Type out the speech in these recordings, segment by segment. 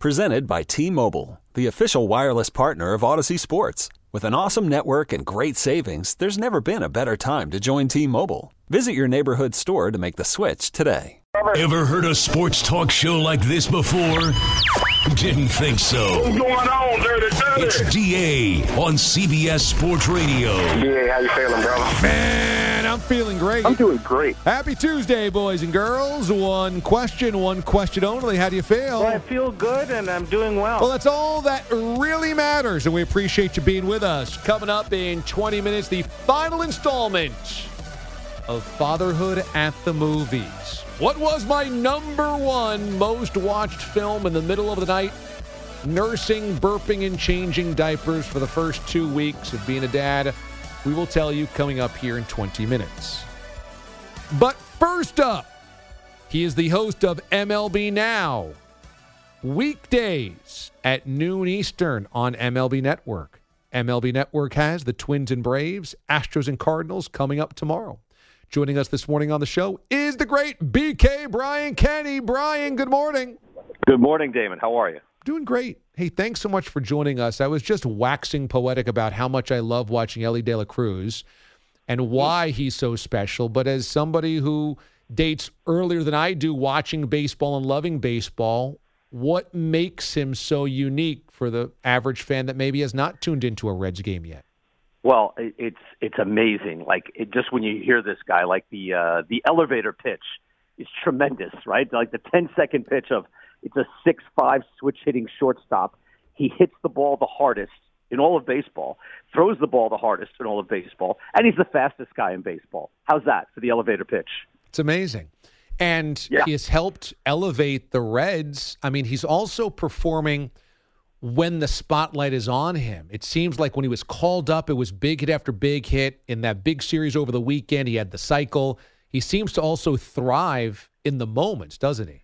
Presented by T Mobile, the official wireless partner of Odyssey Sports. With an awesome network and great savings, there's never been a better time to join T Mobile. Visit your neighborhood store to make the switch today. Ever heard a sports talk show like this before? Didn't think so. What's going on, Dirty Dirty? It's DA on CBS Sports Radio. Yeah, how you feeling, brother? Man, I'm feeling great. I'm doing great. Happy Tuesday, boys and girls. One question, one question only. How do you feel? Well, I feel good and I'm doing well. Well, that's all that really matters, and we appreciate you being with us. Coming up in 20 minutes, the final installment of Fatherhood at the Movies. What was my number one most watched film in the middle of the night? Nursing, burping, and changing diapers for the first two weeks of being a dad. We will tell you coming up here in 20 minutes. But first up, he is the host of MLB Now, weekdays at noon Eastern on MLB Network. MLB Network has the Twins and Braves, Astros and Cardinals coming up tomorrow. Joining us this morning on the show is the great BK Brian Kenny. Brian, good morning. Good morning, Damon. How are you? Doing great. Hey, thanks so much for joining us. I was just waxing poetic about how much I love watching Elly De La Cruz and why he's so special. But as somebody who dates earlier than I do watching baseball and loving baseball, what makes him so unique for the average fan that maybe has not tuned into a Reds game yet? Well, it's it's amazing. Like it, just when you hear this guy, like the uh, the elevator pitch is tremendous, right? Like the 10 second pitch of it's a six five switch hitting shortstop. He hits the ball the hardest in all of baseball, throws the ball the hardest in all of baseball, and he's the fastest guy in baseball. How's that for the elevator pitch? It's amazing. And Yeah. he has helped elevate the Reds. I mean, he's also performing when the spotlight is on him. It seems like when he was called up, it was big hit after big hit. In that big series over the weekend, he had the cycle. He seems to also thrive in the moments, doesn't he?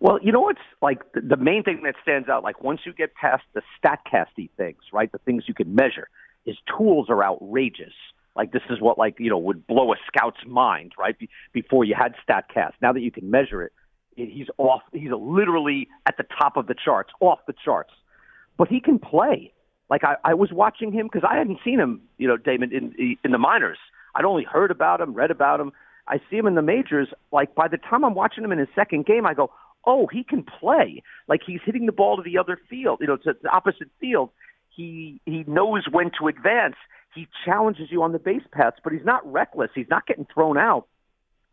Well, you know what's like the, main thing that stands out, like once you get past the statcasty things, right? The things you can measure, his tools are outrageous. Like this is what like you know would blow a scout's mind, right? Be, before you had Statcast, now that you can measure it, he's off. He's literally at the top of the charts, off the charts. But he can play. Like I, I was watching him because I hadn't seen him, you know, Damon in in the minors. I'd only heard about him, read about him. I see him in the majors. Like by the time I'm watching him in his second game, I go, oh, he can play. Like he's hitting the ball to the other field, you know, to the opposite field. He he knows when to advance. He challenges you on the base paths, but he's not reckless. He's not getting thrown out.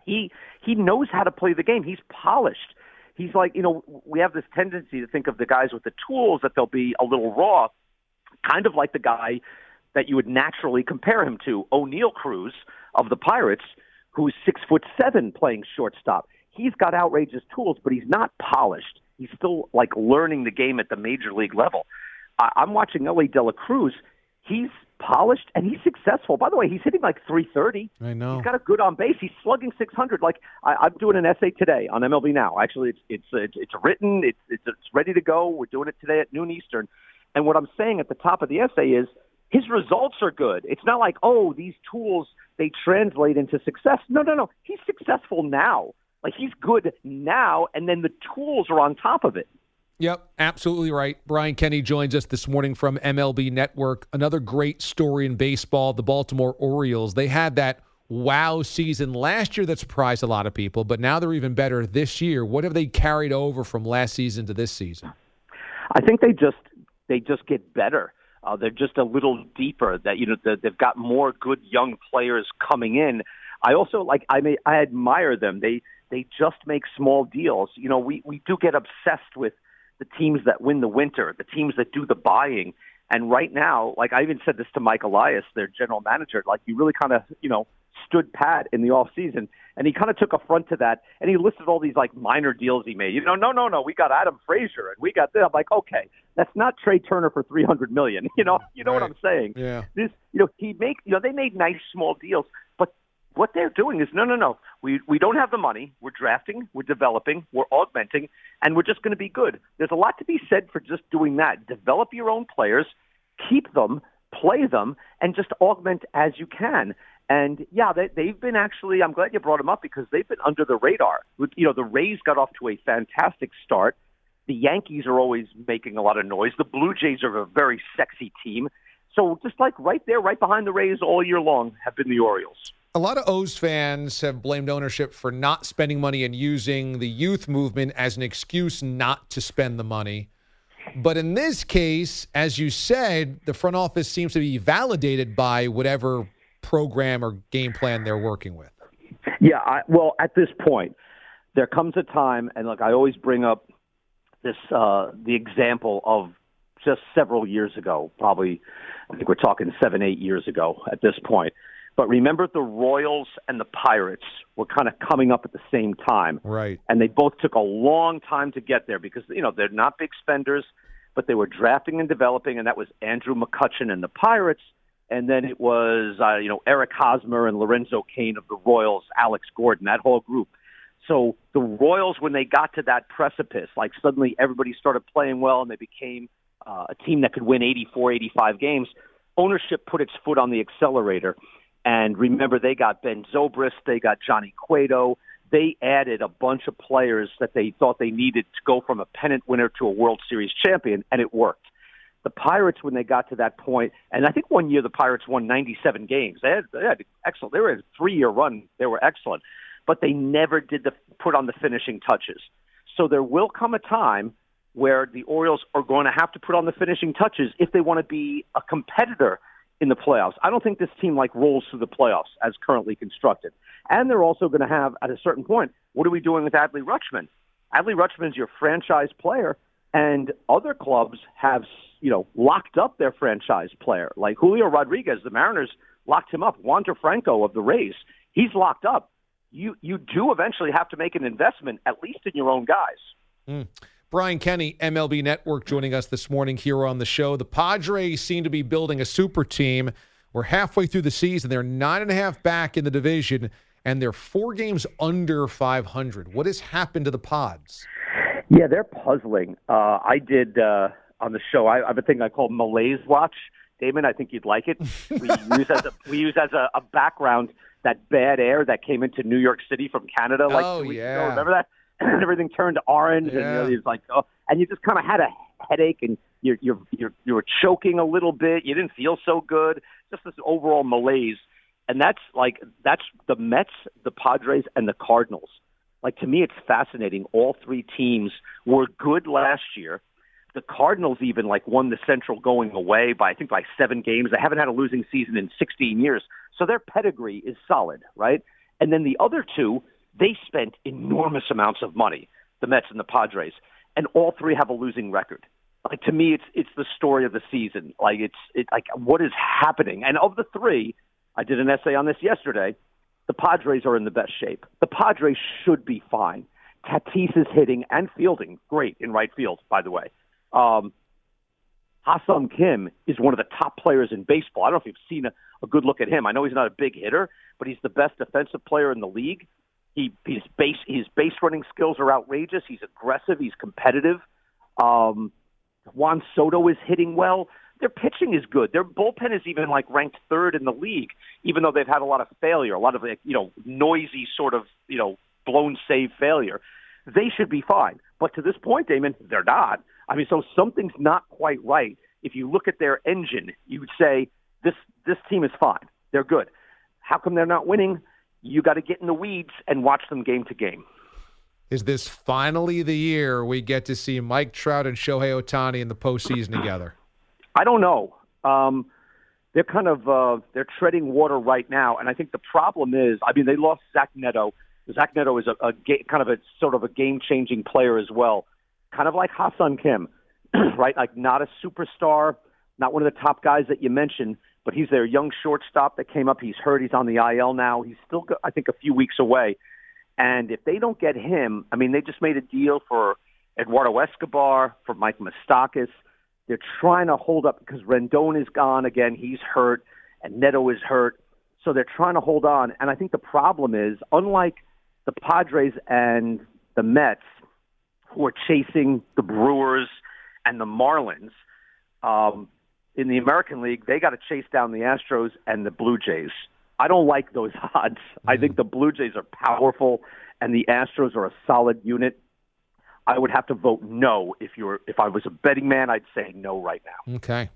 He he knows how to play the game. He's polished. He's like, you know, we have this tendency to think of the guys with the tools that they'll be a little raw, kind of like the guy that you would naturally compare him to, Oneil Cruz of the Pirates, who's six foot seven playing shortstop. He's got outrageous tools, but he's not polished. He's still like learning the game at the major league level. I- I'm watching Elly De La Cruz. He's polished and he's successful. By the way, he's hitting like 330. I know. He's got a good on base. He's slugging 600. Like I, I'm doing an essay today on MLB Now. Actually, it's it's it's, it's written. It's, it's it's ready to go. We're doing it today at noon Eastern. And what I'm saying at the top of the essay is his results are good. It's not like oh these tools they translate into success. No, no, no. He's successful now. Like he's good now, and then the tools are on top of it. Yep, absolutely right. Brian Kenny joins us this morning from MLB Network. Another great story in baseball. The Baltimore Orioles, they had that wow season last year that surprised a lot of people, but now they're even better this year. What have they carried over from last season to this season? I think they just they just get better. Uh, they're just a little deeper. That you know they've got more good young players coming in. I also like I may I admire them. They they just make small deals. You know we we do get obsessed with the teams that win the winter, the teams that do the buying. And right now, like I even said this to Mike Elias, their general manager, like you really kind of, you know, stood pat in the off season and he kind of took affront to that and he listed all these like minor deals he made. You know, no, no, no, we got Adam Frazier and we got this. I'm like, okay, that's not Trea Turner for 300 million. You know, you know Right. what I'm saying? Yeah. This, you know, he make, you know, they made nice small deals, what they're doing is no, no, no. We we don't have the money. We're drafting, we're developing, we're augmenting, and we're just going to be good. There's a lot to be said for just doing that. Develop your own players, keep them, play them, and just augment as you can. And yeah, they, they've been actually. I'm glad you brought them up because they've been under the radar. You know, the Rays got off to a fantastic start. The Yankees are always making a lot of noise. The Blue Jays are a very sexy team. So just like right there, right behind the Rays all year long, have been the Orioles. A lot of O's fans have blamed ownership for not spending money and using the youth movement as an excuse not to spend the money. But in this case, as you said, the front office seems to be validated by whatever program or game plan they're working with. Yeah, I, well, at this point, there comes a time, and look, I always bring up this uh, the example of just several years ago, probably I think we're talking seven, eight years ago at this point. But remember, the Royals and the Pirates were kind of coming up at the same time, Right. and they both took a long time to get there because you know they're not big spenders, but they were drafting and developing, and that was Andrew McCutchen and the Pirates, and then it was uh, you know Eric Hosmer and Lorenzo Cain of the Royals, Alex Gordon, that whole group. So the Royals, when they got to that precipice, like suddenly everybody started playing well, and they became uh, a team that could win 84, 85 games. Ownership put its foot on the accelerator. And remember, they got Ben Zobrist, they got Johnny Cueto. They added a bunch of players that they thought they needed to go from a pennant winner to a World Series champion, and it worked. The Pirates, when they got to that point, and I think one year the Pirates won 97 games. They had, they had excellent. They were a three-year run. They were excellent, but they never did the put on the finishing touches. So there will come a time where the Orioles are going to have to put on the finishing touches if they want to be a competitor in the playoffs. I don't think this team like rolls through the playoffs as currently constructed. And they're also going to have at a certain point, what are we doing with Adley Rutschman? Adley Rutschman's your franchise player, and other clubs have you know locked up their franchise player. Like Julio Rodriguez, the Mariners locked him up. Wander Franco of the Rays, he's locked up. You you do eventually have to make an investment, at least in your own guys. Hmm. Brian Kenny, MLB Network, joining us this morning here on the show. The Padres seem to be building a super team. We're halfway through the season. They're nine and a half back in the division, and they're four games under 500. What has happened to the Pods? Yeah, they're puzzling. Uh, I did uh, on the show. I, I have a thing I call Malaise Watch. Damon, I think you'd like it. We use as a we use as a, a background that bad air that came into New York City from Canada. Like oh yeah. ago. remember that? And everything turned orange, and Yeah. you know, it's like, oh, and you just kind of had a headache, and you're you're you're you were choking a little bit. You didn't feel so good. Just this overall malaise, and that's like that's the Mets, the Padres, and the Cardinals. Like to me, it's fascinating. All three teams were good last year. The Cardinals even like won the Central going away by I think by seven games. They haven't had a losing season in 16 years, so their pedigree is solid, right? And then the other two, they spent enormous amounts of money, the Mets and the Padres, and all three have a losing record. Like to me, it's it's the story of the season. Like it's it like what is happening. And of the three, I did an essay on this yesterday. The Padres are in the best shape. The Padres should be fine. Tatis is hitting and fielding great in right field, by the way. Um, Ha-Seong Kim is one of the top players in baseball. I don't know if you've seen a, a good look at him. I know he's not a big hitter, but he's the best defensive player in the league. He his base his base running skills are outrageous. He's aggressive. He's competitive. Um, Juan Soto is hitting well. Their pitching is good. Their bullpen is even like ranked third in the league, even though they've had a lot of failure, a lot of like, you know noisy sort of you know blown save failure. They should be fine, but to this point, Damon, they're not. I mean, so something's not quite right. If you look at their engine, you would say this this team is fine. They're good. How come they're not winning? You got to get in the weeds and watch them game to game. Is this finally the year we get to see Mike Trout and Shohei Ohtani in the postseason together? I don't know. Um, they're kind of uh, they're treading water right now, and I think the problem is, I mean, they lost Zach Neto. Zach Neto is a, a ga- kind of a sort of a game changing player as well. kind of like Ha-Seong Kim, right? Like not a superstar, not one of the top guys that you mentioned, but he's their young shortstop that came up. He's hurt. He's on the IL now. He's still, I think, a few weeks away. And if they don't get him, I mean, they just made a deal for Eduardo Escobar, for Mike Moustakas. They're trying to hold up because Rendon is gone again. He's hurt, and Neto is hurt. So they're trying to hold on. And I think the problem is, unlike the Padres and the Mets, who are chasing the Brewers and the Marlins, um, in the American League, they got to chase down the Astros and the Blue Jays. I don't like those odds. I mm-hmm. think the Blue Jays are powerful, and the Astros are a solid unit. I would have to vote no if you're if I was a betting man. I'd say no right now. Okay.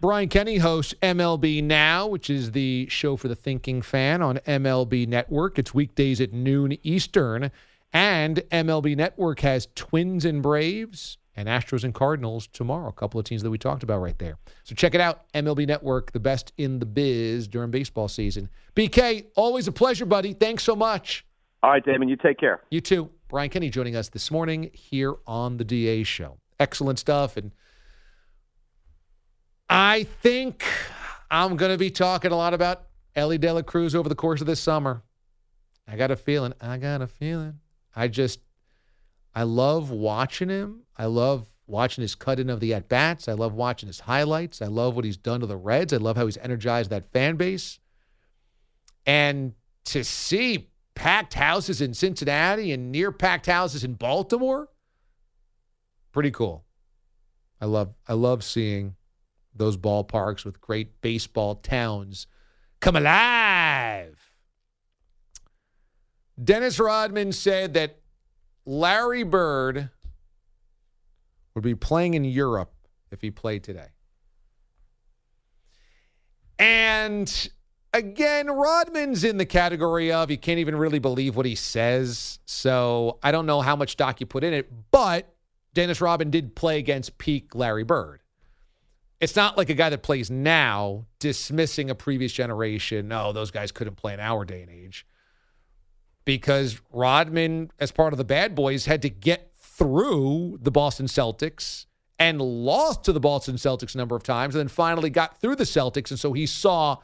Brian Kenny hosts MLB Now, which is the show for the thinking fan on MLB Network. It's weekdays at noon Eastern. And MLB Network has Twins and Braves and Astros and Cardinals tomorrow. A couple of teams that we talked about right there. So check it out. MLB Network, the best in the biz during baseball season. BK, always a pleasure, buddy. Thanks so much. All right, Damon, you take care. You too. Brian Kenny joining us this morning here on the DA show. Excellent stuff. And I think I'm going to be talking a lot about Elly De La Cruz over the course of this summer. I got a feeling. I got a feeling. I just, I love watching him. I love watching his cut in of the at bats. I love watching his highlights. I love what he's done to the Reds. I love how he's energized that fan base. And to see packed houses in Cincinnati and near packed houses in Baltimore, pretty cool. I love I love seeing those ballparks with great baseball towns come alive. Dennis Rodman said that Larry Bird would be playing in Europe if he played today. And again, Rodman's in the category of you can't even really believe what he says. So I don't know how much stock you put in it, but Dennis Rodman did play against peak Larry Bird. It's not like a guy that plays now dismissing a previous generation. No, those guys couldn't play in our day and age. Because Rodman, as part of the bad boys, had to get through the Boston Celtics and lost to the Boston Celtics a number of times, and then finally got through the Celtics. And so he saw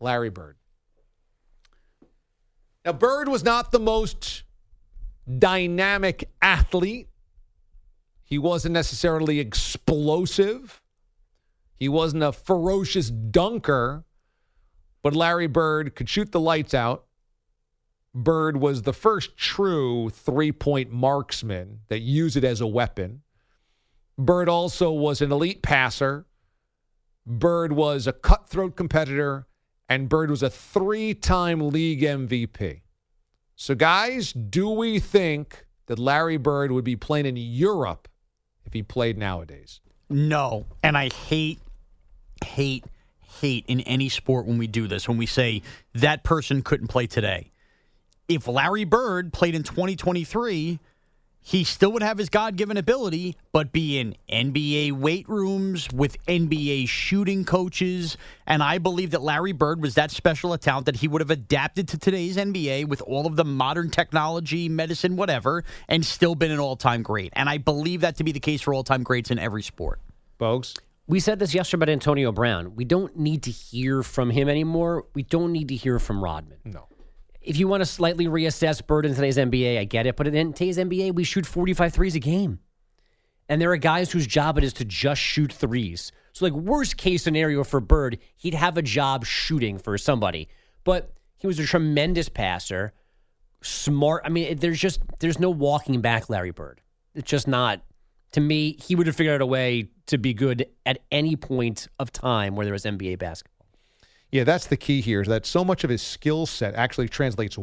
Larry Bird. Now, Bird was not the most dynamic athlete. He wasn't necessarily explosive. He wasn't a ferocious dunker, but Larry Bird could shoot the lights out. Bird was the first true three point marksman that used it as a weapon. Bird also was an elite passer. Bird was a cutthroat competitor, and Bird was a three time league MVP. So, guys, do we think that Larry Bird would be playing in Europe if he played nowadays? No. And I hate, hate, hate in any sport when we do this, when we say that person couldn't play today. If Larry Bird played in 2023, he still would have his God given ability, but be in NBA weight rooms with NBA shooting coaches. And I believe that Larry Bird was that special a talent that he would have adapted to today's NBA with all of the modern technology, medicine, whatever, and still been an all time great. And I believe that to be the case for all time greats in every sport. Bogues? We said this yesterday about Antonio Brown. We don't need to hear from him anymore. We don't need to hear from Rodman. No. If you want to slightly reassess Bird in today's NBA, I get it. But in today's NBA, we shoot 45 threes a game. And there are guys whose job it is to just shoot threes. So, like, worst case scenario for Bird, he'd have a job shooting for somebody. But he was a tremendous passer, smart. I mean, there's just, there's no walking back Larry Bird. It's just not. To me, he would have figured out a way to be good at any point of time where there was NBA basketball. Yeah, that's the key here is that so much of his skill set actually translates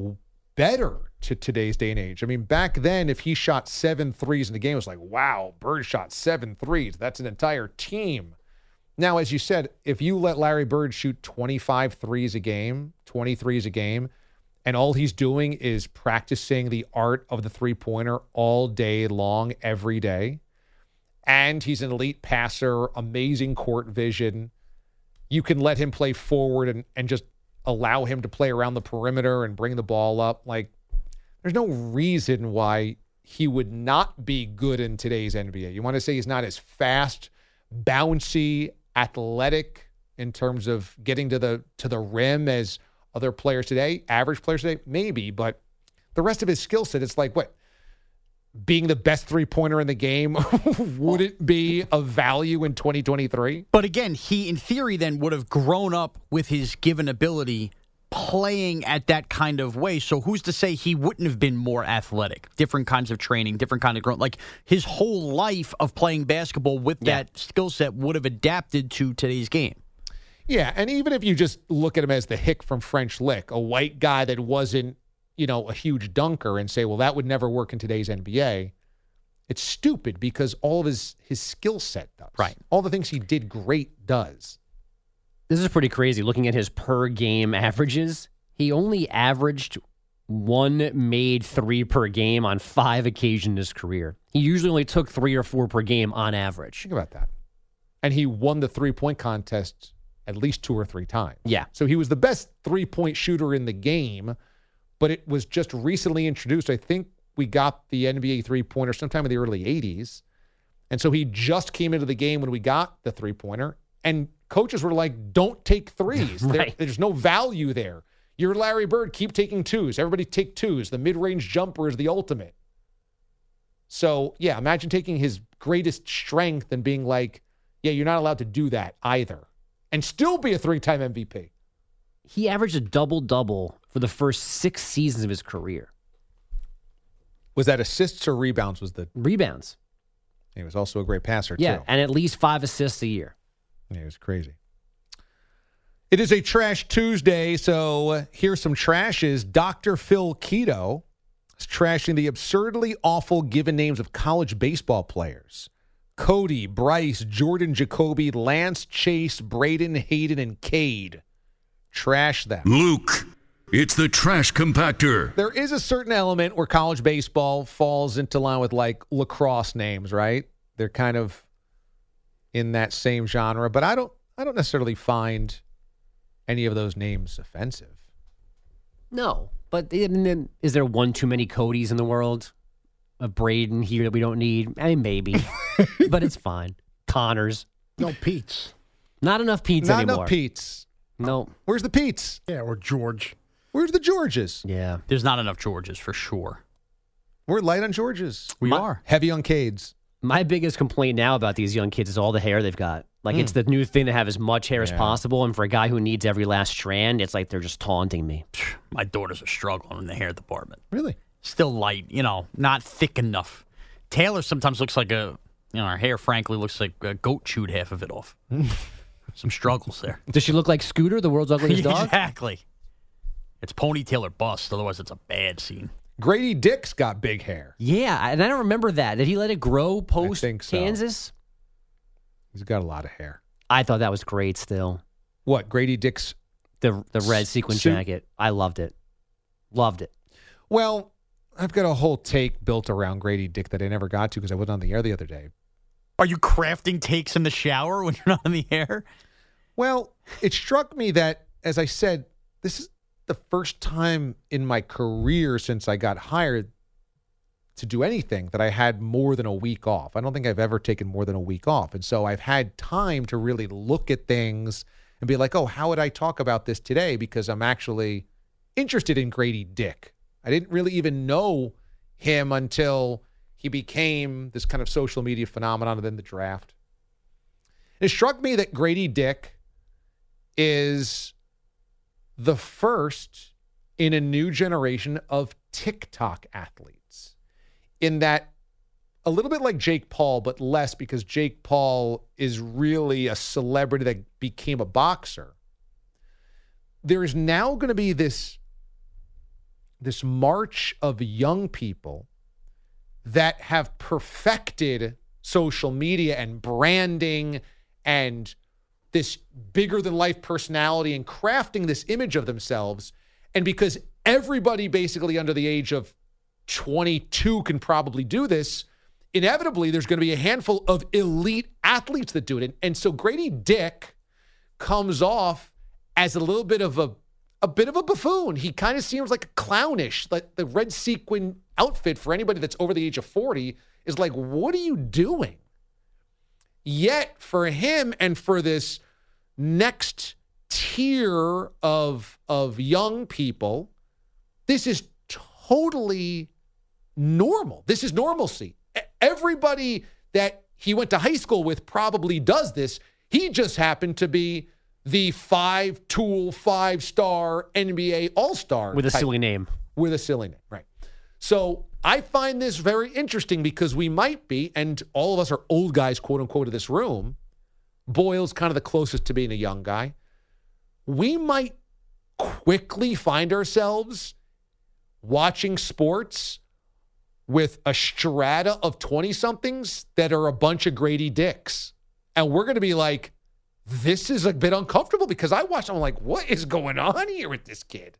better to today's day and age. I mean, back then, if he shot seven threes in the game, it was like, wow, Bird shot seven threes. That's an entire team. Now, as you said, if you let Larry Bird shoot 25 threes a game, 20 threes a game, and all he's doing is practicing the art of the three pointer all day long, every day, and he's an elite passer, amazing court vision, you can let him play forward and, and just allow him to play around the perimeter and bring the ball up. Like, there's no reason why he would not be good in today's NBA. You want to say he's not as fast, bouncy, athletic in terms of getting to the to the rim as other players today, average players today, maybe, but the rest of his skill set, it's like what being the best three pointer in the game wouldn't be of value in 2023. But again, he in theory then would have grown up with his given ability playing at that kind of way. So who's to say he wouldn't have been more athletic? Different kinds of training, different kind of growth. Like his whole life of playing basketball with Yeah. that skill set would have adapted to today's game. Yeah, and even if you just look at him as the hick from French Lick, a white guy that wasn't, you know, a huge dunker and say, well, that would never work in today's NBA, it's stupid because all of his his skill set does. Right. All the things he did great does. This is pretty crazy. Looking at his per game averages, he only averaged one made three per game on five occasions in his career. He usually only took three or four per game on average. Think about that. And he won the three point contest at least two or three times. Yeah. So he was the best three point shooter in the game, but it was just recently introduced. I think we got the NBA three pointer sometime in the early 80s. And so he just came into the game when we got the three pointer. And coaches were like, don't take threes. There- there's no value there. You're Larry Bird, keep taking twos. Everybody take twos. The mid range jumper is the ultimate. So, yeah, imagine taking his greatest strength and being like, yeah, you're not allowed to do that either and still be a three time MVP. He averaged a double double for the first six seasons of his career. Was that assists or rebounds? Was the Rebounds. he was also a great passer Yeah. too. And at least five assists a year. Yeah, it was crazy. It is a Trash Tuesday, so uh, here's some trashes. Dr. Phil Keto is trashing the absurdly awful given names of college baseball players. Cody, Bryce, Jordan, Jacoby, Lance, Chase, Braden, Hayden, and Cade. Trash them. Luke, it's the trash compactor. There is a certain element where college baseball falls into line with like lacrosse names, right? They're kind of in that same genre, but I don't I don't necessarily find any of those names offensive. No. But is there one too many Codys in the world? A Braden here that we don't need? I mean, maybe. but it's fine. Connors. No Pete's. Not enough Pete's Not anymore. enough Pete's. No. Where's the Pete's? Yeah, or George. Where's the Georges? Yeah. There's not enough Georges for sure. We're light on Georges. We My- are. Heavy on Cades. My biggest complaint now about these young kids is all the hair they've got. Like it's hmm. the new thing to have as much hair as Yeah. possible, and for a guy who needs every last strand, it's like they're just taunting me. My daughters are struggling in the hair department. Really? Still light, you know, not thick enough. Taylor sometimes looks like a, you know, her hair frankly looks like a goat chewed half of it off. Some struggles there. Does she look like Scooter, the world's ugliest dog? exactly. It's ponytail or bust. Otherwise, it's a bad scene. Grady Dick's got big hair. Yeah, and I don't remember that. Did he let it grow post think so. Kansas? He's got a lot of hair. I thought that was great. Still, What? Grady Dick's the the red sequin Suit- jacket. I loved it. Loved it. Well, I've got a whole take built around Grady Dick that I never got to because I wasn't on the air the other day. Are you crafting takes in the shower when you're not in the air? Well, it struck me that, as I said, this is the first time in my career since I got hired to do anything that I had more than a week off. I don't think I've ever taken more than a week off. And so I've had time to really look at things and be like, oh, how would I talk about this today? Because I'm actually interested in Grady Dick. I didn't really even know him until he became this kind of social media phenomenon and then the draft. It struck me that Grady Dick is the first in a new generation of TikTok athletes. In that, a little bit like Jake Paul, but less because Jake Paul is really a celebrity that became a boxer. There is now going to be this, this march of young people that have perfected social media and branding and this bigger than life personality and crafting this image of themselves. And because everybody basically under the age of 22 can probably do this, inevitably there's going to be a handful of elite athletes that do it. And, and so Grady Dick comes off as a little bit of a a bit of a buffoon. He kind of seems like clownish, like the red sequin outfit for anybody that's over the age of 40 is like, what are you doing? Yet for him and for this next tier of of young people, this is totally normal. This is normalcy. Everybody that he went to high school with probably does this. He just happened to be the five tool, five star NBA All Star With a silly name. With a silly name, right? So I find this very interesting because we might be, and all of us are old guys, quote unquote, in this room. Boyle's kind of the closest to being a young guy. We might quickly find ourselves watching sports with a strata of 20 somethings that are a bunch of Grady dicks. And we're going to be like, this is a bit uncomfortable because I watched, I'm like, what is going on here with this kid?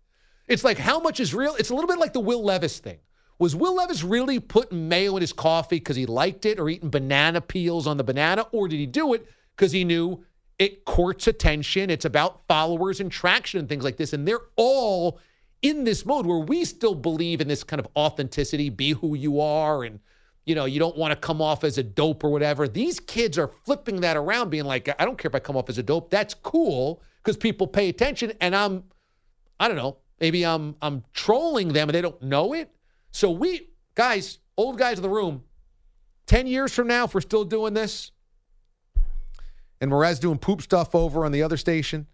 It's like, how much is real? It's a little bit like the Will Levis thing. Was Will Levis really putting mayo in his coffee because he liked it or eating banana peels on the banana? Or did he do it because he knew it courts attention? It's about followers and traction and things like this. And they're all in this mode where we still believe in this kind of authenticity, be who you are, and you know, you don't want to come off as a dope or whatever. These kids are flipping that around, being like, I don't care if I come off as a dope. That's cool because people pay attention, and I'm, I don't know, maybe I'm I'm trolling them and they don't know it. So we guys, old guys in the room, ten years from now, if we're still doing this, and Mraz doing poop stuff over on the other station,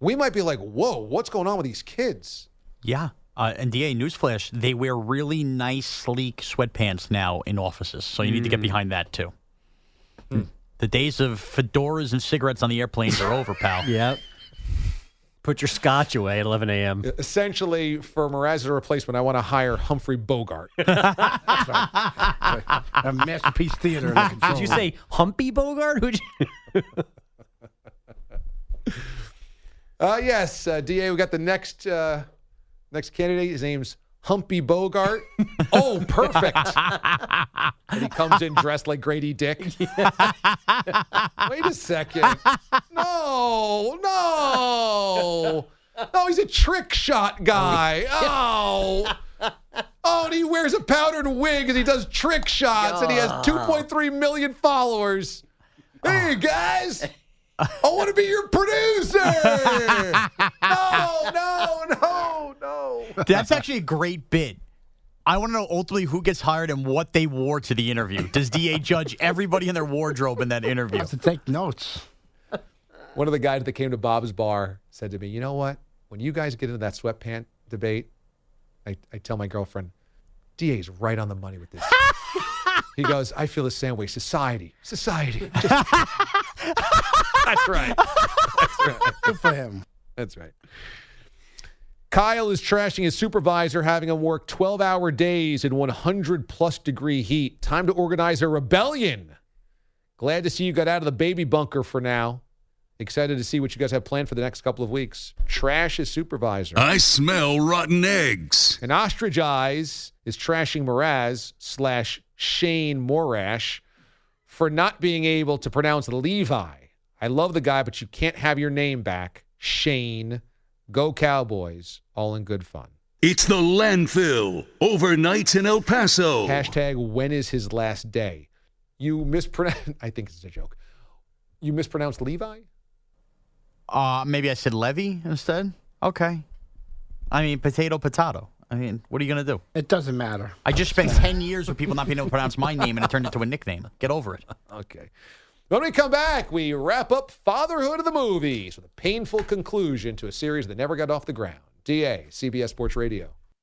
we might be like, whoa, what's going on with these kids? Yeah. Uh, and DA newsflash: they wear really nice, sleek sweatpants now in offices. So you need to get behind that too. The days of fedoras and cigarettes on the airplanes are over, pal. Yep. Put your scotch away at 11 a.m. Essentially, for Mraz as a replacement, I want to hire Humphrey Bogart. A masterpiece theater. In the control Did you say Humpy Bogart? Who'd you- Uh, yes, uh, Da, we got the next uh, next candidate. His name's Humpy Bogart. oh, perfect. and he comes in dressed like Grady Dick. Wait a second. No, no, no. He's a trick shot guy. Oh. Oh. oh, and he wears a powdered wig and he does trick shots and he has 2.3 million followers. Hey, oh. guys. I want to be your producer. No, no, no, no. That's actually a great bit. I want to know ultimately who gets hired and what they wore to the interview. Does DA judge everybody in their wardrobe in that interview? I have to take notes. One of the guys that came to Bob's bar said to me, You know what? When you guys get into that sweatpant debate, I, I tell my girlfriend, DA's right on the money with this. he goes, I feel the same way. Society. Society. Just- That's right. That's right. Good for him. That's right. Kyle is trashing his supervisor, having him work 12 hour days in 100 plus degree heat. Time to organize a rebellion. Glad to see you got out of the baby bunker for now. Excited to see what you guys have planned for the next couple of weeks. Trash his supervisor. I smell rotten eggs. And Ostrich Eyes is trashing Moraz slash Shane Morash for not being able to pronounce Levi. I love the guy, but you can't have your name back. Shane. Go Cowboys. All in good fun. It's the landfill. Overnight in El Paso. Hashtag when is his last day? You mispronounce. I think it's a joke. You mispronounced Levi? Uh, maybe I said Levy instead. Okay. I mean, potato, potato. I mean, what are you going to do? It doesn't matter. I just spent 10 years with people not being able to pronounce my name and it turned into a nickname. Get over it. Okay. When we come back, we wrap up Fatherhood of the Movies with a painful conclusion to a series that never got off the ground. DA, CBS Sports Radio.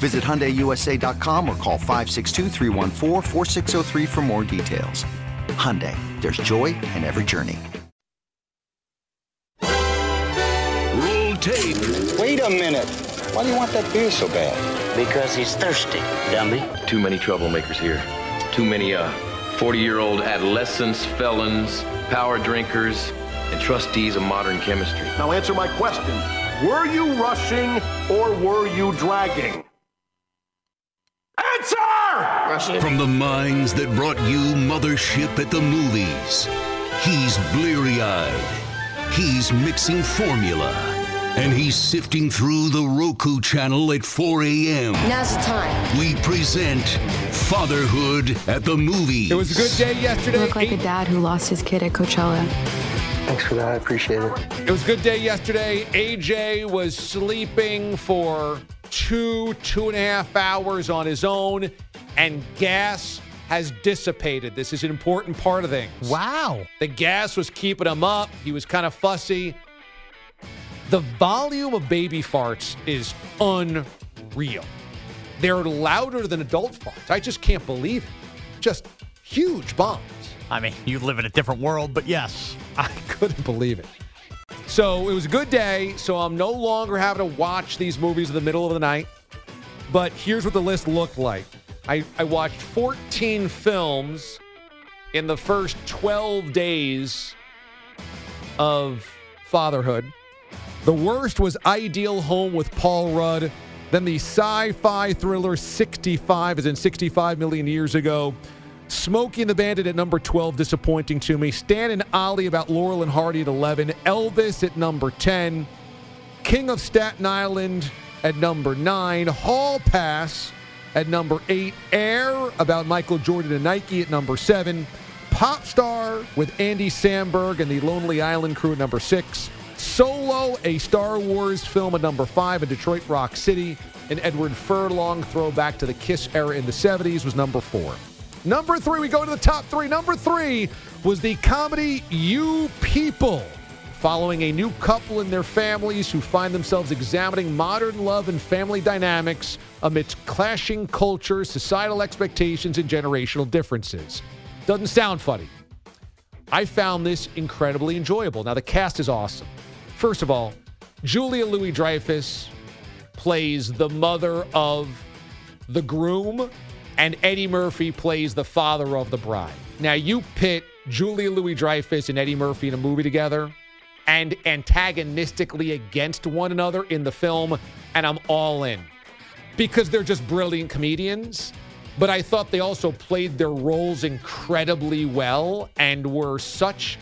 Visit HyundaiUSA.com or call 562-314-4603 for more details. Hyundai, there's joy in every journey. Roll tape. Wait a minute. Why do you want that beer so bad? Because he's thirsty, dummy. Too many troublemakers here. Too many, uh, 40 year old adolescents, felons, power drinkers, and trustees of modern chemistry. Now answer my question. Were you rushing or were you dragging? Answer! From the minds that brought you Mothership at the movies, he's bleary eyed. He's mixing formula. And he's sifting through the Roku channel at 4 a.m. Now's the time. We present Fatherhood at the Movies. It was a good day yesterday. You look like a dad who lost his kid at Coachella. Thanks for that. I appreciate it. It was a good day yesterday. AJ was sleeping for two, two and a half hours on his own, and gas has dissipated. This is an important part of things. Wow. The gas was keeping him up. He was kind of fussy. The volume of baby farts is unreal. They're louder than adult farts. I just can't believe it. Just huge bombs. I mean, you live in a different world, but yes. I couldn't believe it. So it was a good day. So I'm no longer having to watch these movies in the middle of the night. But here's what the list looked like I, I watched 14 films in the first 12 days of fatherhood. The worst was Ideal Home with Paul Rudd. Then the sci fi thriller 65, is in 65 million years ago. Smokey and the Bandit at number 12, disappointing to me. Stan and Ollie about Laurel and Hardy at 11. Elvis at number 10. King of Staten Island at number 9. Hall Pass at number 8. Air about Michael Jordan and Nike at number 7. Pop Star with Andy Samberg and the Lonely Island crew at number 6. Solo, a Star Wars film at number 5. And Detroit Rock City, an Edward Furlong throwback to the Kiss era in the 70s, was number 4. Number three, we go to the top three. Number three was the comedy You People, following a new couple and their families who find themselves examining modern love and family dynamics amidst clashing cultures, societal expectations, and generational differences. Doesn't sound funny. I found this incredibly enjoyable. Now, the cast is awesome. First of all, Julia Louis Dreyfus plays the mother of the groom and Eddie Murphy plays the father of the bride. Now, you pit Julia Louis Dreyfus and Eddie Murphy in a movie together and antagonistically against one another in the film, and I'm all in because they're just brilliant comedians. But I thought they also played their roles incredibly well and were such,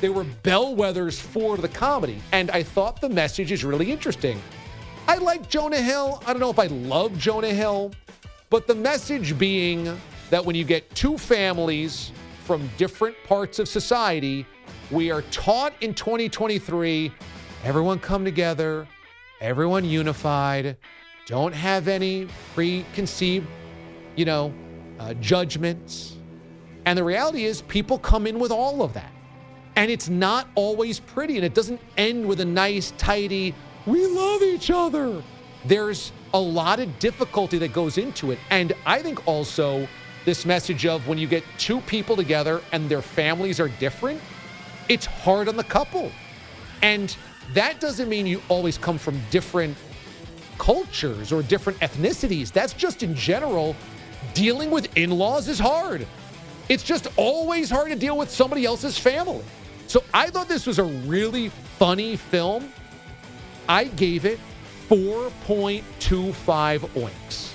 they were bellwethers for the comedy. And I thought the message is really interesting. I like Jonah Hill. I don't know if I love Jonah Hill. But the message being that when you get two families from different parts of society, we are taught in 2023 everyone come together, everyone unified, don't have any preconceived, you know, uh, judgments. And the reality is, people come in with all of that. And it's not always pretty, and it doesn't end with a nice, tidy, we love each other. There's a lot of difficulty that goes into it. And I think also this message of when you get two people together and their families are different, it's hard on the couple. And that doesn't mean you always come from different cultures or different ethnicities. That's just in general, dealing with in laws is hard. It's just always hard to deal with somebody else's family. So I thought this was a really funny film. I gave it 4.25 oinks.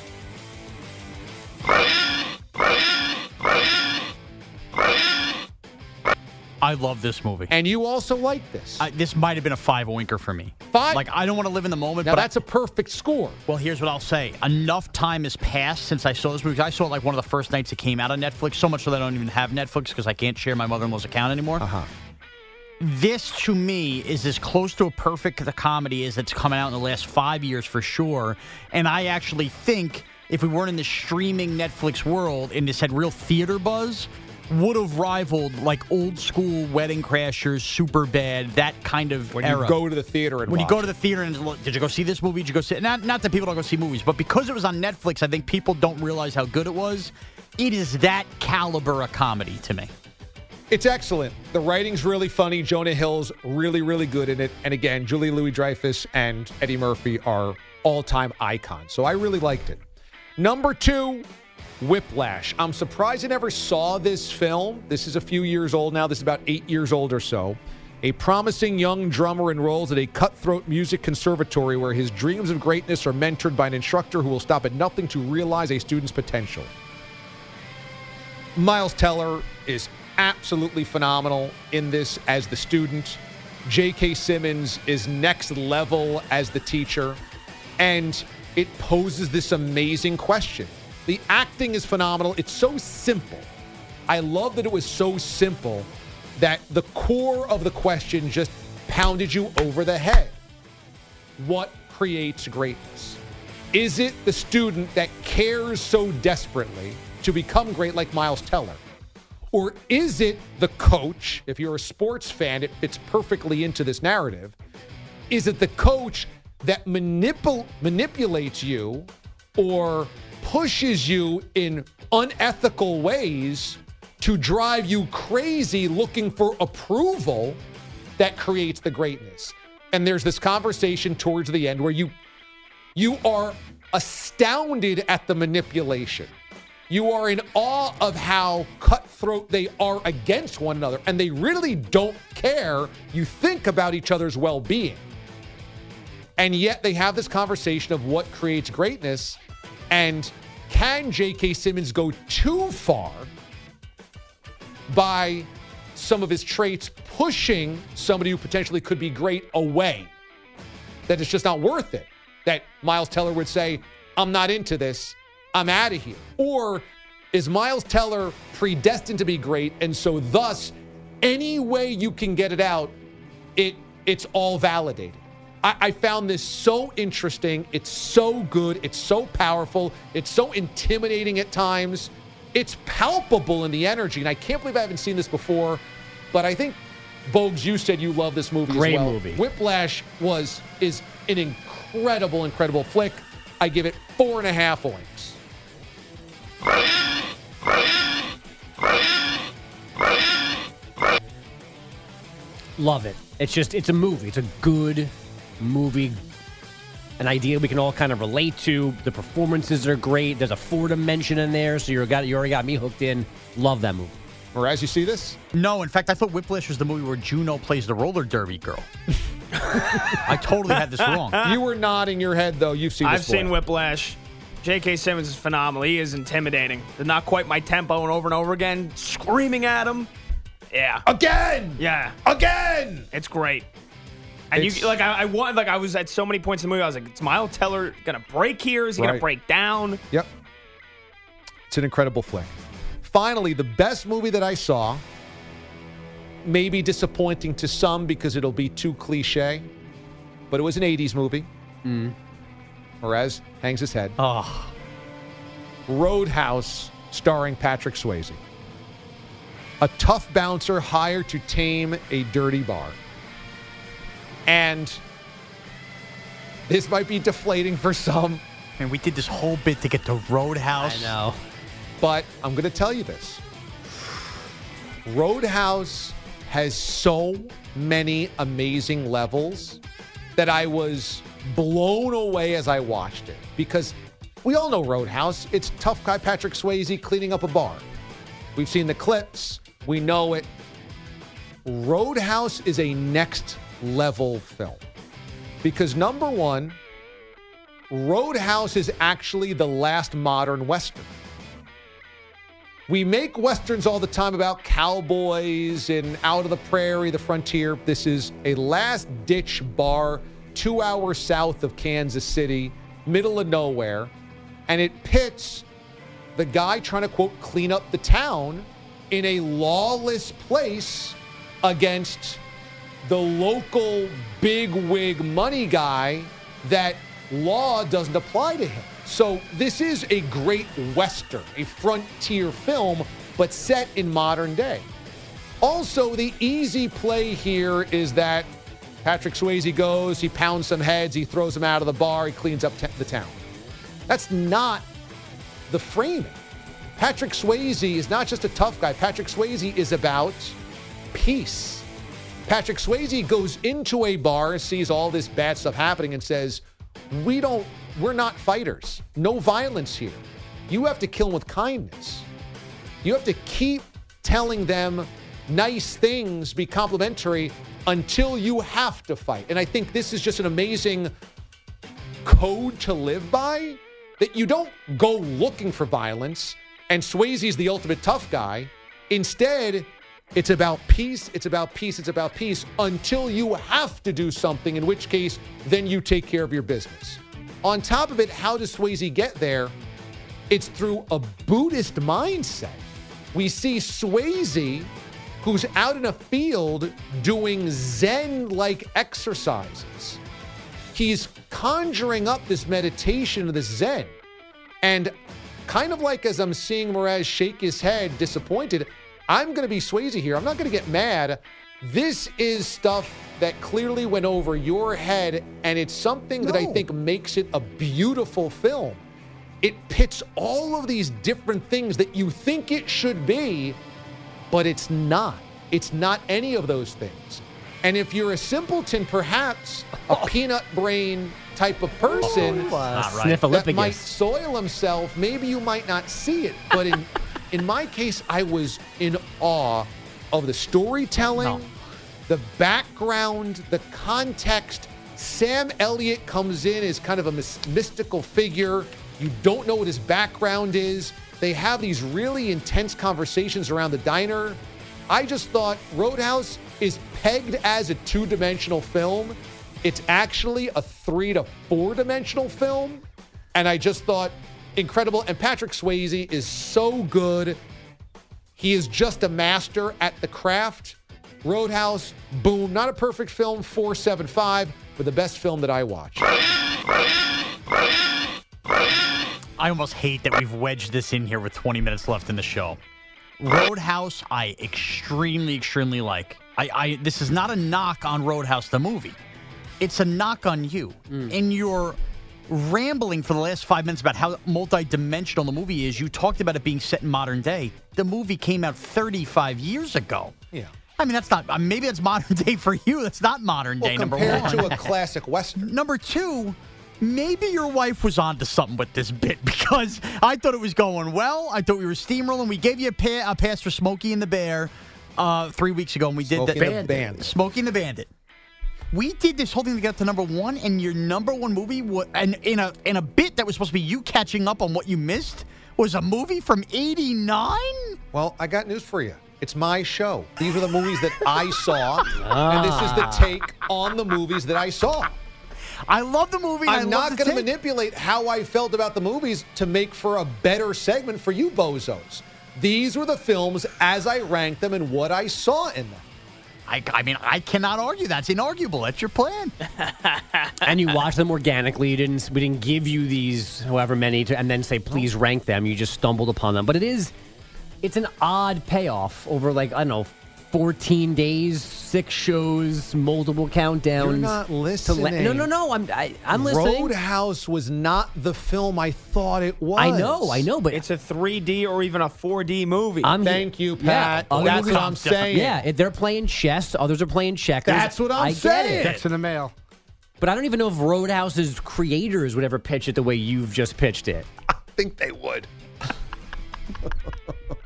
I love this movie. And you also like this. I, this might have been a five oinker for me. Five? Like, I don't want to live in the moment. Now, but that's I, a perfect score. Well, here's what I'll say. Enough time has passed since I saw this movie. I saw it like one of the first nights it came out on Netflix, so much so that I don't even have Netflix because I can't share my mother in law's account anymore. Uh-huh. This to me is as close to a perfect the comedy as it's coming out in the last five years for sure. And I actually think if we weren't in the streaming Netflix world and this had real theater buzz, would have rivaled like old school Wedding Crashers, Super Bad, that kind of When era. you go to the theater and when you go to the theater and look, did you go see this movie? Did you go see not not that people don't go see movies, but because it was on Netflix, I think people don't realize how good it was. It is that caliber of comedy to me. It's excellent. The writing's really funny. Jonah Hill's really, really good in it. And again, Julie Louis Dreyfus and Eddie Murphy are all time icons. So I really liked it. Number two, Whiplash. I'm surprised I never saw this film. This is a few years old now. This is about eight years old or so. A promising young drummer enrolls at a cutthroat music conservatory where his dreams of greatness are mentored by an instructor who will stop at nothing to realize a student's potential. Miles Teller is absolutely phenomenal in this as the student. J.K. Simmons is next level as the teacher. And it poses this amazing question. The acting is phenomenal. It's so simple. I love that it was so simple that the core of the question just pounded you over the head. What creates greatness? Is it the student that cares so desperately to become great like Miles Teller? Or is it the coach? If you're a sports fan, it fits perfectly into this narrative. Is it the coach that manipul- manipulates you or pushes you in unethical ways to drive you crazy looking for approval that creates the greatness? And there's this conversation towards the end where you you are astounded at the manipulation. You are in awe of how cutthroat they are against one another, and they really don't care. You think about each other's well being. And yet they have this conversation of what creates greatness. And can J.K. Simmons go too far by some of his traits pushing somebody who potentially could be great away? That it's just not worth it. That Miles Teller would say, I'm not into this. I'm out of here. Or is Miles Teller predestined to be great? And so, thus, any way you can get it out, it it's all validated. I, I found this so interesting. It's so good. It's so powerful. It's so intimidating at times. It's palpable in the energy. And I can't believe I haven't seen this before. But I think, Bogues, you said you love this movie Great as well. movie. Whiplash was is an incredible, incredible flick. I give it four and a half oinks. Love it. It's just it's a movie. It's a good movie. An idea we can all kind of relate to. The performances are great. There's a four dimension in there, so you got you already got me hooked in. Love that movie. Whereas you see this? No, in fact, I thought Whiplash was the movie where Juno plays the roller derby girl. I totally had this wrong. You were nodding your head though. You've seen. I've this seen. Whiplash. J.K. Simmons is phenomenal. He is intimidating. They're not quite my tempo and over and over again, screaming at him. Yeah. Again. Yeah. Again. It's great. And It's- you like I, I want like I was at so many points in the movie. I was like, is Miles Teller gonna break here? Is he gonna break down? Yep. It's an incredible flick. Finally, the best movie that I saw, maybe disappointing to some because it'll be too cliche, but it was an 80s movie. Mm. Perez hangs his head. Oh. Roadhouse, starring Patrick Swayze. A tough bouncer hired to tame a dirty bar. And this might be deflating for some. And we did this whole bit to get to Roadhouse. I know. But I'm going to tell you this Roadhouse has so many amazing levels that I was blown away as I watched it because we all know Roadhouse. It's tough guy Patrick Swayze cleaning up a bar. We've seen the clips, we know it. Roadhouse is a next level film because number one, Roadhouse is actually the last modern Western. We make Westerns all the time about cowboys and out of the prairie, the frontier. This is a last ditch bar two hours south of Kansas City, middle of nowhere. And it pits the guy trying to, quote, clean up the town in a lawless place against the local big wig money guy that law doesn't apply to him. So this is a great western, a frontier film, but set in modern day. Also, the easy play here is that Patrick Swayze goes, he pounds some heads, he throws them out of the bar, he cleans up t- the town. That's not the framing. Patrick Swayze is not just a tough guy. Patrick Swayze is about peace. Patrick Swayze goes into a bar, sees all this bad stuff happening, and says, We don't, we're not fighters. No violence here. You have to kill them with kindness. You have to keep telling them nice things, be complimentary until you have to fight. And I think this is just an amazing code to live by that you don't go looking for violence and Swayze's the ultimate tough guy. Instead, it's about peace, it's about peace, it's about peace until you have to do something, in which case, then you take care of your business. On top of it, how does Swayze get there? It's through a Buddhist mindset. We see Swayze, who's out in a field doing Zen like exercises. He's conjuring up this meditation, of this Zen. And kind of like as I'm seeing Mraz shake his head, disappointed, I'm going to be Swayze here. I'm not going to get mad. This is stuff that clearly went over your head, and it's something that I think makes it a beautiful film. It pits all of these different things that you think it should be, but it's not. It's not any of those things. And if you're a simpleton, perhaps a peanut brain type of person Not right. that might soil himself, maybe you might not see it. But in in my case, I was in awe of the storytelling, the background, the context. Sam Elliott comes in as kind of a mys- mystical figure. You don't know what his background is. They have these really intense conversations around the diner. I just thought Roadhouse is pegged as a two dimensional film. It's actually a three to four dimensional film. And I just thought incredible. And Patrick Swayze is so good. He is just a master at the craft. Roadhouse, boom, not a perfect film, 475, but the best film that I watched. I almost hate that we've wedged this in here with 20 minutes left in the show. Roadhouse, I extremely, extremely like. I, I this is not a knock on Roadhouse the movie. It's a knock on you. In your rambling for the last five minutes about how multi-dimensional the movie is, you talked about it being set in modern day. The movie came out 35 years ago. Yeah. I mean, that's not. uh, Maybe that's modern day for you. That's not modern day. Well, number compared to a classic Western. Number two, maybe your wife was onto something with this bit because I thought it was going well. I thought we were steamrolling. We gave you a, pa- a pass for Smokey and the Bear uh, three weeks ago, and we did and the the Bandit. Smokey and the Bandit. We did this whole thing to get to number one, and your number one movie, wa- and in a in a bit that was supposed to be you catching up on what you missed, was a movie from '89. Well, I got news for you. It's my show. These are the movies that I saw, and this is the take on the movies that I saw. I love the movie. and I I'm love not going to manipulate how I felt about the movies to make for a better segment for you bozos. These were the films as I ranked them and what I saw in them. I, I mean, I cannot argue. That's inarguable. That's your plan. and you watch them organically. You didn't. We didn't give you these however many to, and then say please rank them. You just stumbled upon them. But it is, it's an odd payoff over like I don't know, fourteen days, six shows, multiple countdowns. You're not to la- listening. no, no, no. I'm I, I'm listening. Roadhouse was not the film I thought it was. I know, I know, but It's a 3D or even a 4D movie. I'm Thank you, Pat. other That's movies- what I'm saying. Yeah, if they're playing chess, others are playing checkers. That's what I'm I saying. Get it. Checks in the mail. But I don't even know if Roadhouse's creators would ever pitch it the way you've just pitched it. I think they would.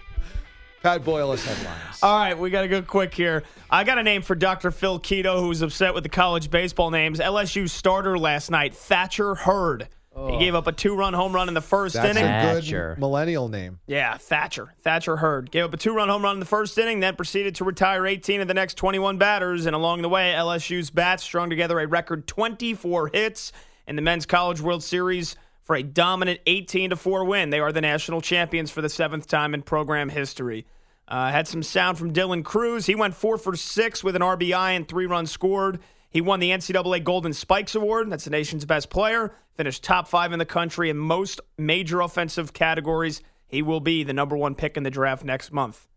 Pat Boyle has headlines. All right, we got to go quick here. I got a name for Dr. Phil Keto, who was upset with the college baseball names. LSU starter last night, Thatcher Hurd. He oh. gave up a two-run home run in the first That's inning. a good Thatcher. millennial name. Yeah, Thatcher. Thatcher Hurd. Gave up a two run home run in the first inning, then proceeded to retire 18 of the next 21 batters. And along the way, LSU's bats strung together a record 24 hits in the Men's College World Series for a dominant 18 4 win. They are the national champions for the seventh time in program history. Uh, had some sound from Dylan Crews. He went four for six with an RBI and three runs scored. He won the NCAA Golden Spikes Award. That's the nation's best player. Finished top five in the country in most major offensive categories. He will be the number one pick in the draft next month.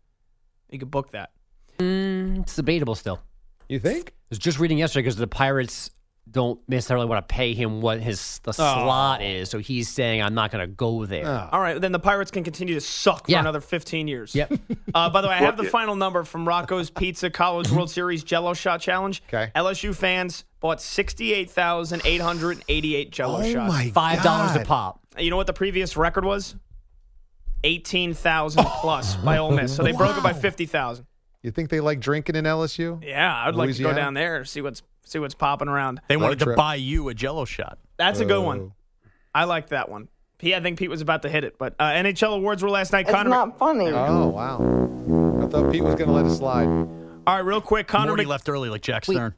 You could book that. Mm, it's debatable still. You think? I was just reading yesterday because the Pirates don't necessarily want to pay him what his the slot is, so he's saying I'm not going to go there. All right, then the Pirates can continue to suck for Yeah. another 15 years. Yep. Uh, by the way, I have the final number from Rocco's Pizza College World Series Jello Shot Challenge. Okay. LSU fans bought 68,888 Jello Oh shots. my Five dollars a pop. You know what the previous record was? 18,000 plus by Ole Miss. So they broke it by 50,000. You think they like drinking in LSU? Yeah, I'd like to Louisiana? go down there see what's see what's popping around. They wanted to buy you a Jello shot. That's a good one. I like that one. Pete, I think Pete was about to hit it, but uh, NHL awards were last night. It's Connor, not funny. Oh wow! I thought Pete was going to let it slide. All right, real quick, Connor. Morty Mc- left early like Jack Wait, Stern.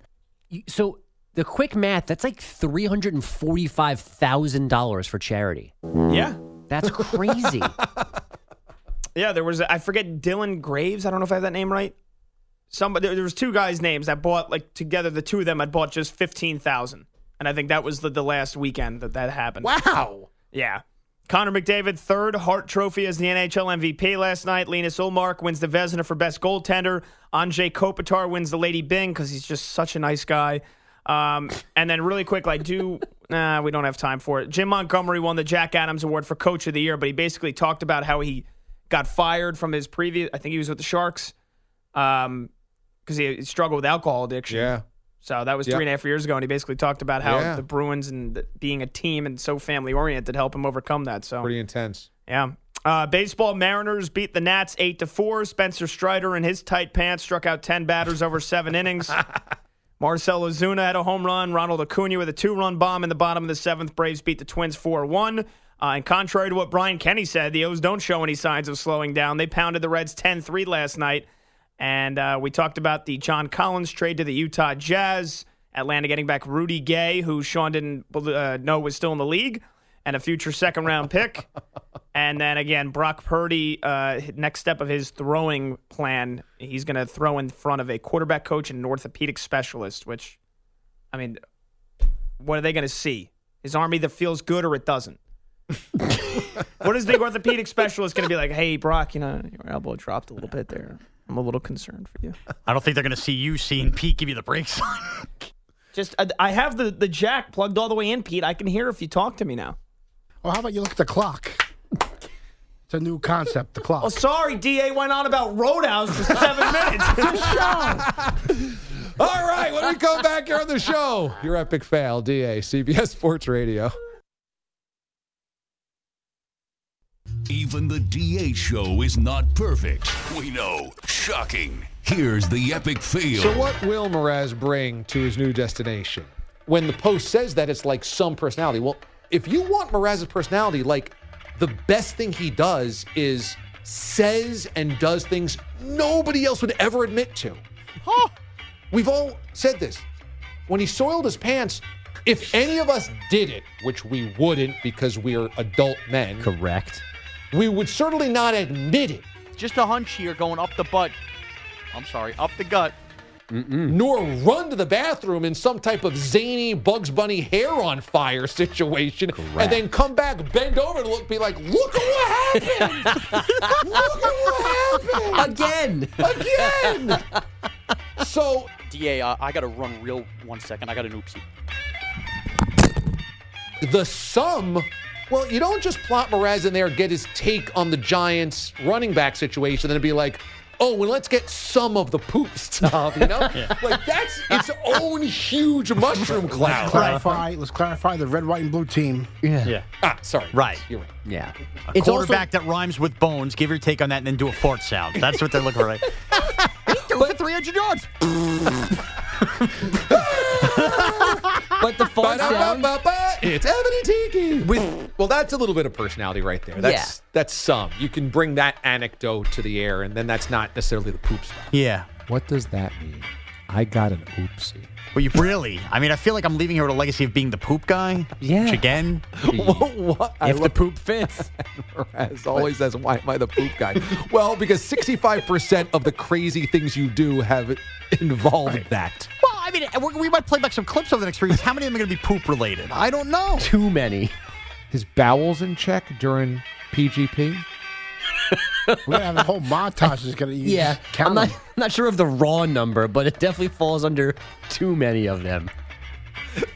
you- So the quick math, that's like three hundred and forty-five thousand dollars for charity. Yeah. That's crazy. Yeah, there was I forget Dylan Graves. I don't know if I have that name right. Somebody there was two guys' names that bought like together. The two of them had bought just fifteen thousand, and I think that was the, the last weekend that that happened. Wow. Yeah. Connor McDavid, third Hart Trophy as the NHL MVP last night. Linus Ullmark wins the Vezina for best goaltender. Anze Kopitar wins the Lady Byng because he's just such a nice guy. Um, and then really quick, I do. Nah, we don't have time for it. Jim Montgomery won the Jack Adams Award for Coach of the Year, but he basically talked about how he got fired from his previous. I think he was with the Sharks, um, because he struggled with alcohol addiction. Yeah. So that was Yep. three and a half years ago, and he basically talked about how Yeah. the Bruins and the, being a team and so family oriented help him overcome that. So Pretty intense. yeah. Uh, baseball Mariners beat the Nats eight to four. Spencer Strider in his tight pants struck out ten batters over seven innings. Marcell Ozuna had a home run. Ronald Acuna with a two-run bomb in the bottom of the seventh. Braves beat the Twins four-one. Uh, and contrary to what Brian Kenny said, the O's don't show any signs of slowing down. They pounded the Reds 10-3 last night. And uh, we talked about the John Collins trade to the Utah Jazz. Atlanta getting back Rudy Gay, who Sean didn't uh, know was still in the league, and a future second round pick. and then again, Brock Purdy, uh, next step of his throwing plan, he's going to throw in front of a quarterback coach and an orthopedic specialist, which, I mean, what are they going to see? His arm either feels good or it doesn't. what is the orthopedic specialist going to be like? Hey, Brock, you know, your elbow dropped a little bit there. I'm a little concerned for you. I don't think they're going to see you seeing Pete give you the brakes. Just, I, I have the, the jack plugged all the way in, Pete. I can hear if you talk to me now. Well, how about you look at the clock? It's a new concept, the clock. Oh, sorry, DA went on about Roadhouse for seven minutes. show. All right, when we come back here on the show, your epic fail, DA, CBS Sports Radio. Even the DA show is not perfect. We know. Shocking. Here's the epic fail. So, what will Mraz bring to his new destination? When the post says that, it's like some personality. Well, if you want Mraz's personality, like the best thing he does is says and does things nobody else would ever admit to. Huh? We've all said this. When he soiled his pants, if any of us did it, which we wouldn't because we're adult men, correct, we would certainly not admit it. Just a hunch here going up the butt. I'm sorry, up the gut. nor run to the bathroom in some type of zany Bugs Bunny hair on fire situation, and then come back, bend over, and look, be like, "Look at what happened! look at what happened again, again." so, Da, uh, I got to run real one second. I got an oopsie. the sum. Well, you don't just plot Mraz in there, get his take on the Giants running back situation, then be like, oh, well, let's get some of the poop stuff, you know? Like, that's its own huge mushroom Let's cloud. clarify. Let's clarify the red, white, and blue team. Yeah. Yeah. Ah, sorry. Right. You're right. Yeah. A It's also- quarterback that rhymes with bones. Give your take on that and then do a fart sound. That's what they're looking for. Right? do it for 300 yards. But the fart sound. It's Ebony Tiki. With well, that's a little bit of personality right there. That's that's some. You can bring that anecdote to the air, and then that's not necessarily the poop stuff. Yeah. What does that mean? I got an oopsie. Well, you really? I mean, I feel like I'm leaving here with a legacy of being the poop guy. Yeah. Which again, what? I If the love- poop fits. As always says, why am I the poop guy? well, because 65% of the crazy things you do have involved that. well, I mean, we we might play back some clips over the next three weeks. How many of them are going to be poop related? I don't know. Too many. His bowels in check during PGP. We're gonna have a whole montage. Is gonna you Yeah, count I'm not. I'm not sure of the raw number, but it definitely falls under too many of them.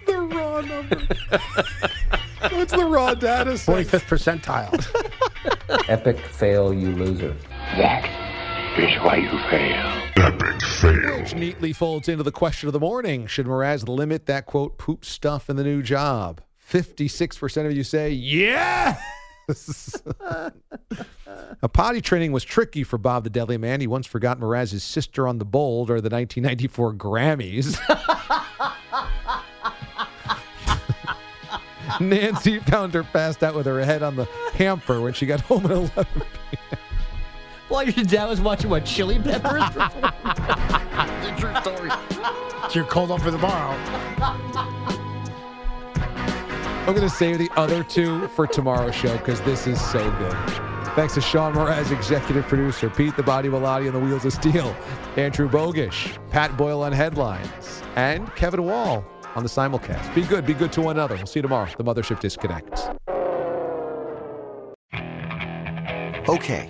The raw number. What's the raw data say? 45th percentile. Epic fail, you loser. That is why you fail. Epic fail. Which neatly folds into the question of the morning. Should Mraz limit that quote poop stuff in the new job? 56% of you say yes. A potty training was tricky for Bob the Deadly Man. He once forgot Mraz's sister on the bowl during the 1994 Grammys. Nancy found her passed out with her head on the hamper when she got home at 11 While your dad was watching what Chili Peppers perform. True story. You're cold up for the borrow. I'm going to save the other two for tomorrow's show because this is so good. Thanks to Sean Mraz, executive producer, Pete the Body Bellotti on the Wheels of Steel, Andrew Bogish, Pat Boyle on headlines, and Kevin Wall on the simulcast. Be good, be good to one another. We'll see you tomorrow. The Mothership disconnects. Okay,